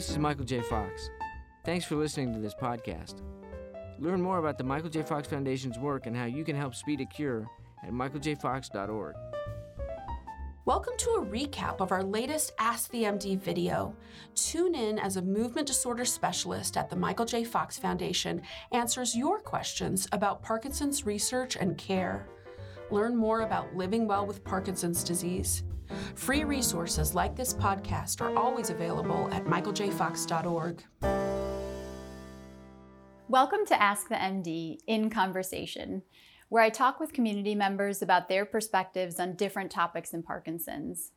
This is Michael J. Fox. Thanks for listening to this podcast. Learn more about the Michael J. Fox Foundation's work and how you can help speed a cure at michaeljfox.org. Welcome to a recap of our latest Ask the MD video. Tune in as a movement disorder specialist at the Michael J. Fox Foundation answers your questions about Parkinson's research and care. Learn more about living well with Parkinson's disease. Free resources like this podcast are always available at michaeljfox.org. Welcome to Ask the MD in Conversation, where I talk with community members about their perspectives on different topics in Parkinson's.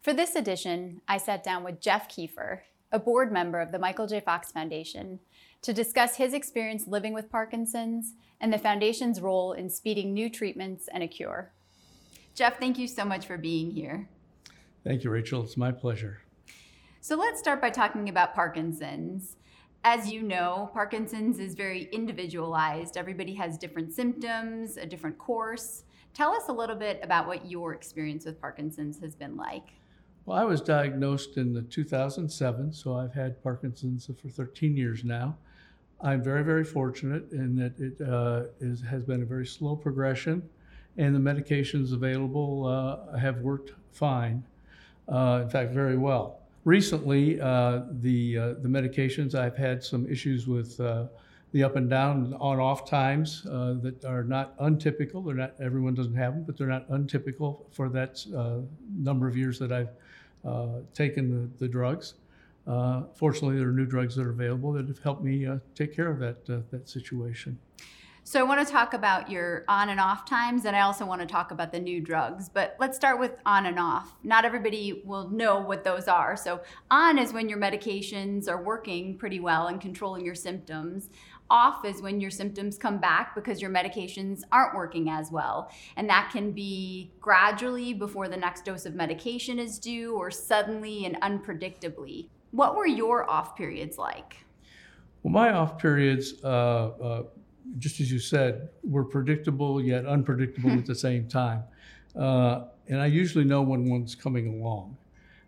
For this edition, I sat down with Jeff Keefer, a board member of the Michael J. Fox Foundation, to discuss his experience living with Parkinson's and the Foundation's role in speeding new treatments and a cure. Jeff, thank you so much for being here. Thank you, Rachel. It's my pleasure. So let's start by talking about Parkinson's. As you know, Parkinson's is very individualized. Everybody has different symptoms, a different course. Tell us a little bit about what your experience with Parkinson's has been like. Well, I was diagnosed in the 2007, so I've had Parkinson's for 13 years now. I'm very, very fortunate in that it uh, is, has been a very slow progression, and the medications available uh, have worked fine. Uh, in fact, very well recently, uh, the uh, the medications I've had some issues with uh, the up and down on off times uh, that are not untypical. They're not everyone doesn't have them, but they're not untypical for that number of years that I've taken the, the drugs. fortunately, there are new drugs that are available that have helped me take care of that that situation. So I want to talk about your on and off times, and I also want to talk about the new drugs. But let's start with on and off. Not everybody will know what those are. So on is when your medications are working pretty well and controlling your symptoms. Off is when your symptoms come back because your medications aren't working as well. And that can be gradually before the next dose of medication is due or suddenly and unpredictably. What were your off periods like? Well, my off periods, uh, uh, just as you said, we're predictable yet unpredictable at the same time. Uh, and I usually know when one's coming along.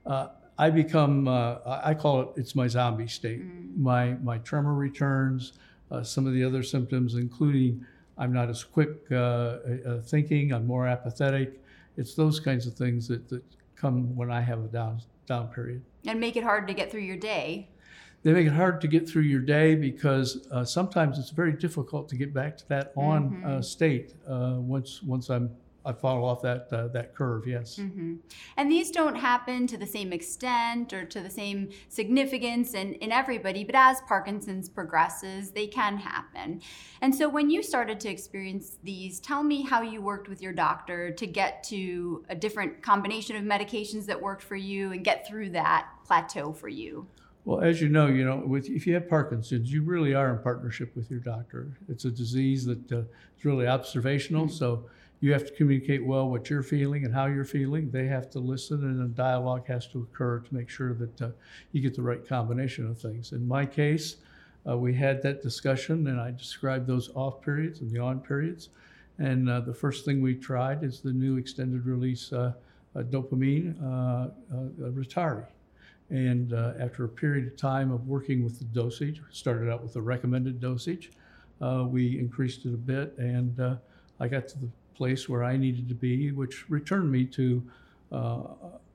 Uh, I become, uh, I call it, it's my zombie state. Mm. My, my tremor returns, uh, some of the other symptoms, including I'm not as quick uh, uh, thinking, I'm more apathetic. It's those kinds of things that, that come when I have a down, down period. And make it hard to get through your day they make it hard to get through your day because uh, sometimes it's very difficult to get back to that on mm-hmm. uh, state uh, once once I'm I follow off that uh, that curve. Yes. Mm-hmm. And these don't happen to the same extent or to the same significance in, in everybody, but as Parkinson's progresses, they can happen. And so when you started to experience these, tell me how you worked with your doctor to get to a different combination of medications that worked for you and get through that plateau for you. Well, as you know, you know, with, if you have Parkinson's, you really are in partnership with your doctor. It's a disease that uh, is really observational, mm-hmm. so you have to communicate well what you're feeling and how you're feeling. They have to listen, and a dialogue has to occur to make sure that uh, you get the right combination of things. In my case, uh, we had that discussion, and I described those off periods and the on periods. And uh, the first thing we tried is the new extended release uh, uh, dopamine uh, Rytary. And uh, after a period of time of working with the dosage, started out with the recommended dosage, uh, we increased it a bit, and uh, I got to the place where I needed to be, which returned me to uh,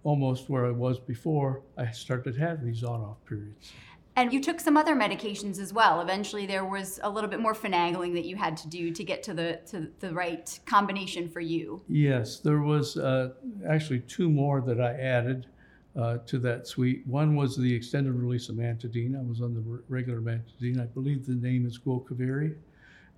almost where I was before I started having these on-off periods. And you took some other medications as well. Eventually, there was a little bit more finagling that you had to do to get to the to the right combination for you. Yes, there was uh, actually two more that I added uh, to that suite. One was the extended release of amantadine. I was on the regular amantadine. I believe the name is. Gocovri.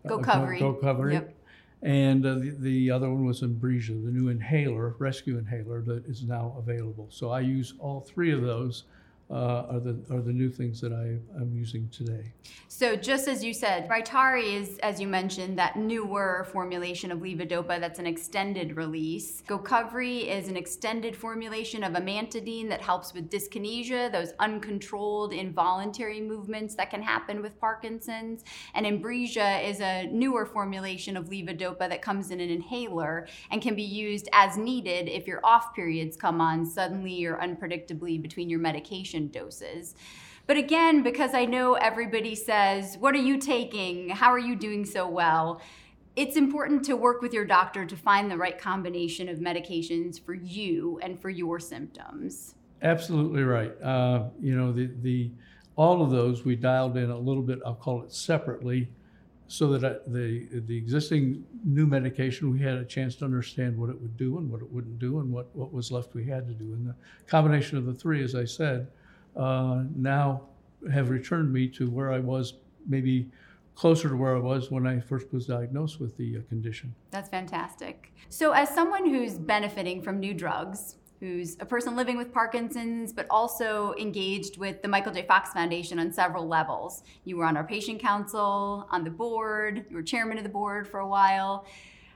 Uh, Gocovri. Yep. And uh, the, the other one was Inbrija, the new inhaler, rescue inhaler that is now available. So I use all three of those uh, are the are the new things that I am using today. So just as you said, Rytary is, as you mentioned, that newer formulation of levodopa that's an extended release. Gocovri is an extended formulation of amantadine that helps with dyskinesia, those uncontrolled involuntary movements that can happen with Parkinson's. And Inbrija is a newer formulation of levodopa that comes in an inhaler and can be used as needed if your off periods come on suddenly or unpredictably between your medication doses. But again, because I know everybody says, What are you taking? How are you doing so well? It's important to work with your doctor to find the right combination of medications for you and for your symptoms. Absolutely right. Uh, you know, the, the all of those we dialed in a little bit, I'll call it separately, so that I, the, the existing new medication, we had a chance to understand what it would do and what it wouldn't do and what, what was left we had to do. And the combination of the three, as I said, uh, now have returned me to where I was maybe closer to where I was when I first was diagnosed with the uh, condition. That's fantastic. So, as someone who's benefiting from new drugs, who's a person living with Parkinson's, but also engaged with the Michael J. Fox Foundation on several levels. You were on our patient council, on the board, you were chairman of the board for a while.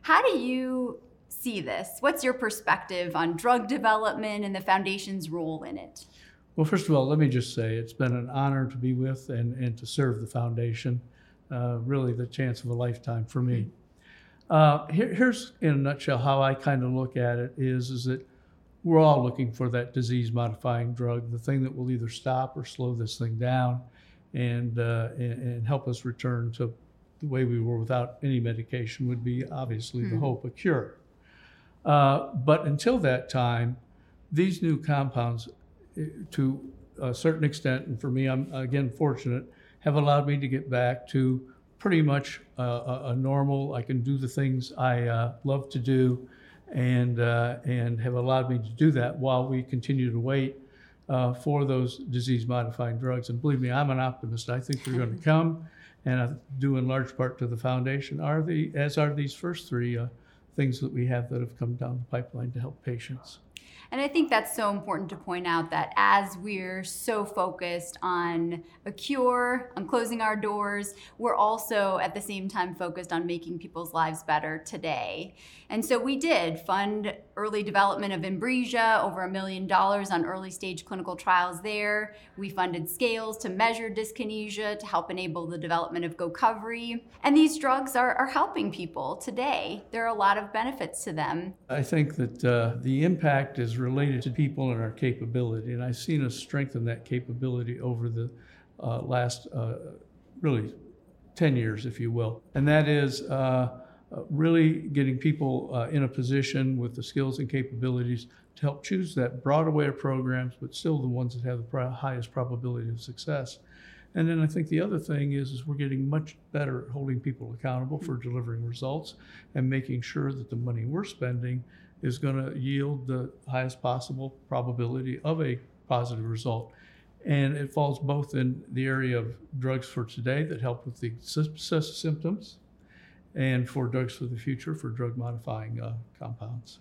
How do you see this? What's your perspective on drug development and the foundation's role in it? Well, first of all, let me just say it's been an honor to be with and, and to serve the foundation. Uh, really, the chance of a lifetime for me. Uh, here, here's, in a nutshell, how I kind of look at it is, is that we're all looking for that disease modifying drug, the thing that will either stop or slow this thing down and, uh, and, and, help us return to the way we were without any medication would be obviously mm-hmm. the hope, a cure. Uh, but until that time, these new compounds, to a certain extent, and for me, I'm again fortunate, have allowed me to get back to pretty much uh, a, a, normal, I can do the things I uh, love to do and, uh, and have allowed me to do that while we continue to wait uh, for those disease modifying drugs. And believe me, I'm an optimist. I think they're going to come, and I do in large part to the foundation, are the, as are these first three uh, things that we have that have come down the pipeline to help patients. And I think that's so important to point out that as we're so focused on a cure, on closing our doors, we're also at the same time focused on making people's lives better today. And so we did fund early development of Inbrija, over a million dollars on early stage clinical trials there. We funded scales to measure dyskinesia to help enable the development of Gocovri. And these drugs are, are helping people today. There are a lot of benefits to them. I think that uh, the impact is related to people and our capability. And I've seen us strengthen that capability over the uh, last uh, really 10 years, if you will. And that is uh, really getting people uh, in a position with the skills and capabilities to help choose that broad array of programs, but still the ones that have the highest probability of success. And then I think the other thing is, is we're getting much better at holding people accountable for delivering results and making sure that the money we're spending is going to yield the highest possible probability of a positive result. And it falls both in the area of drugs for today that help with the symptoms and for drugs for the future for drug modifying uh, compounds.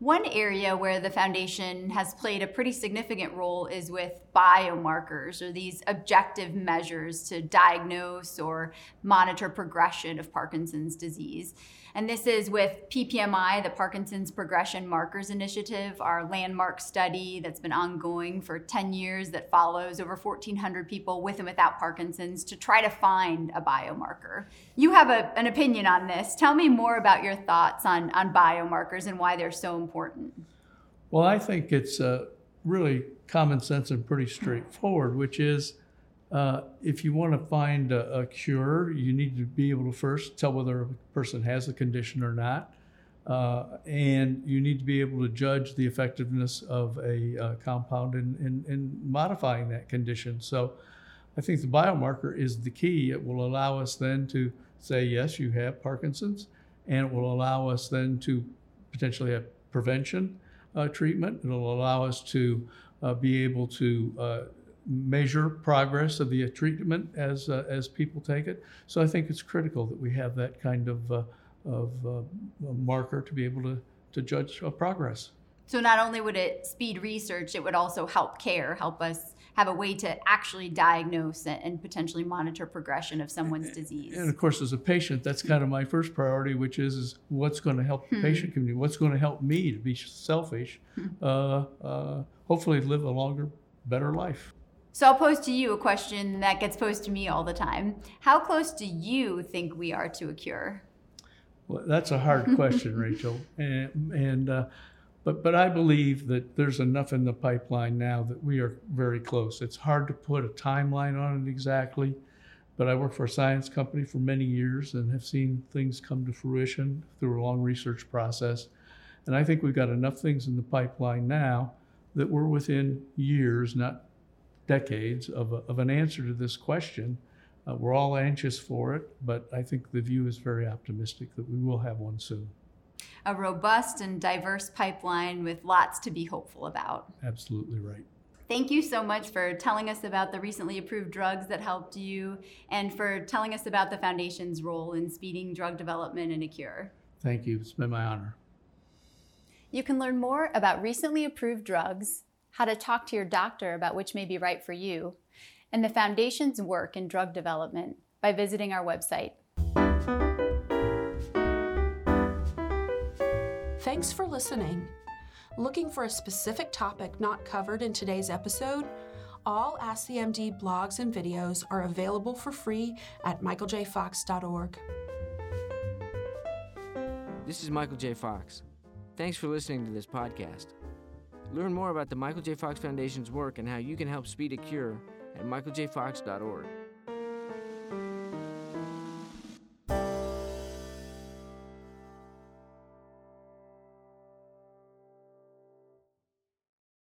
One area where the foundation has played a pretty significant role is with biomarkers or these objective measures to diagnose or monitor progression of Parkinson's disease. And this is with PPMI, the Parkinson's Progression Markers Initiative, our landmark study that's been ongoing for 10 years that follows over 1,400 people with and without Parkinson's to try to find a biomarker. You have a, an opinion on this. Tell me more about your thoughts on, on biomarkers and why they're so important. Well, I think it's uh, really common sense and pretty straightforward, which is uh, if you want to find a, a, cure, you need to be able to first tell whether a person has a condition or not. Uh, and you need to be able to judge the effectiveness of a uh, compound in, in, in, modifying that condition. So I think the biomarker is the key. It will allow us then to say, yes, you have Parkinson's, and it will allow us then to potentially have prevention uh, treatment. It'll allow us to uh, be able to measure progress of the treatment as uh, as people take it. So I think it's critical that we have that kind of uh, of uh, marker to be able to to judge progress. So not only would it speed research, it would also help care, help us have a way to actually diagnose and potentially monitor progression of someone's disease. And of course, as a patient, that's kind of my first priority, which is, is what's going to help the hmm. patient community, what's going to help me to be selfish, hmm. uh, uh, hopefully live a longer, better life. So I'll pose to you a question that gets posed to me all the time. How close do you think we are to a cure? Well, that's a hard question, Rachel. And, and uh, But, but I believe that there's enough in the pipeline now that we are very close. It's hard to put a timeline on it exactly, but I worked for a science company for many years and have seen things come to fruition through a long research process. And I think we've got enough things in the pipeline now that we're within years, not decades, of, a, of an answer to this question. Uh, we're all anxious for it, but I think the view is very optimistic that we will have one soon. A robust and diverse pipeline with lots to be hopeful about. Absolutely right. Thank you so much for telling us about the recently approved drugs that helped you and for telling us about the Foundation's role in speeding drug development and a cure. Thank you. It's been my honor. You can learn more about recently approved drugs, how to talk to your doctor about which may be right for you, and the Foundation's work in drug development by visiting our website. Thanks for listening. Looking for a specific topic not covered in today's episode? All Ask the MD blogs and videos are available for free at michaeljfox.org. This is Michael J. Fox. Thanks for listening to this podcast. Learn more about the Michael J. Fox Foundation's work and how you can help speed a cure at michaeljfox.org.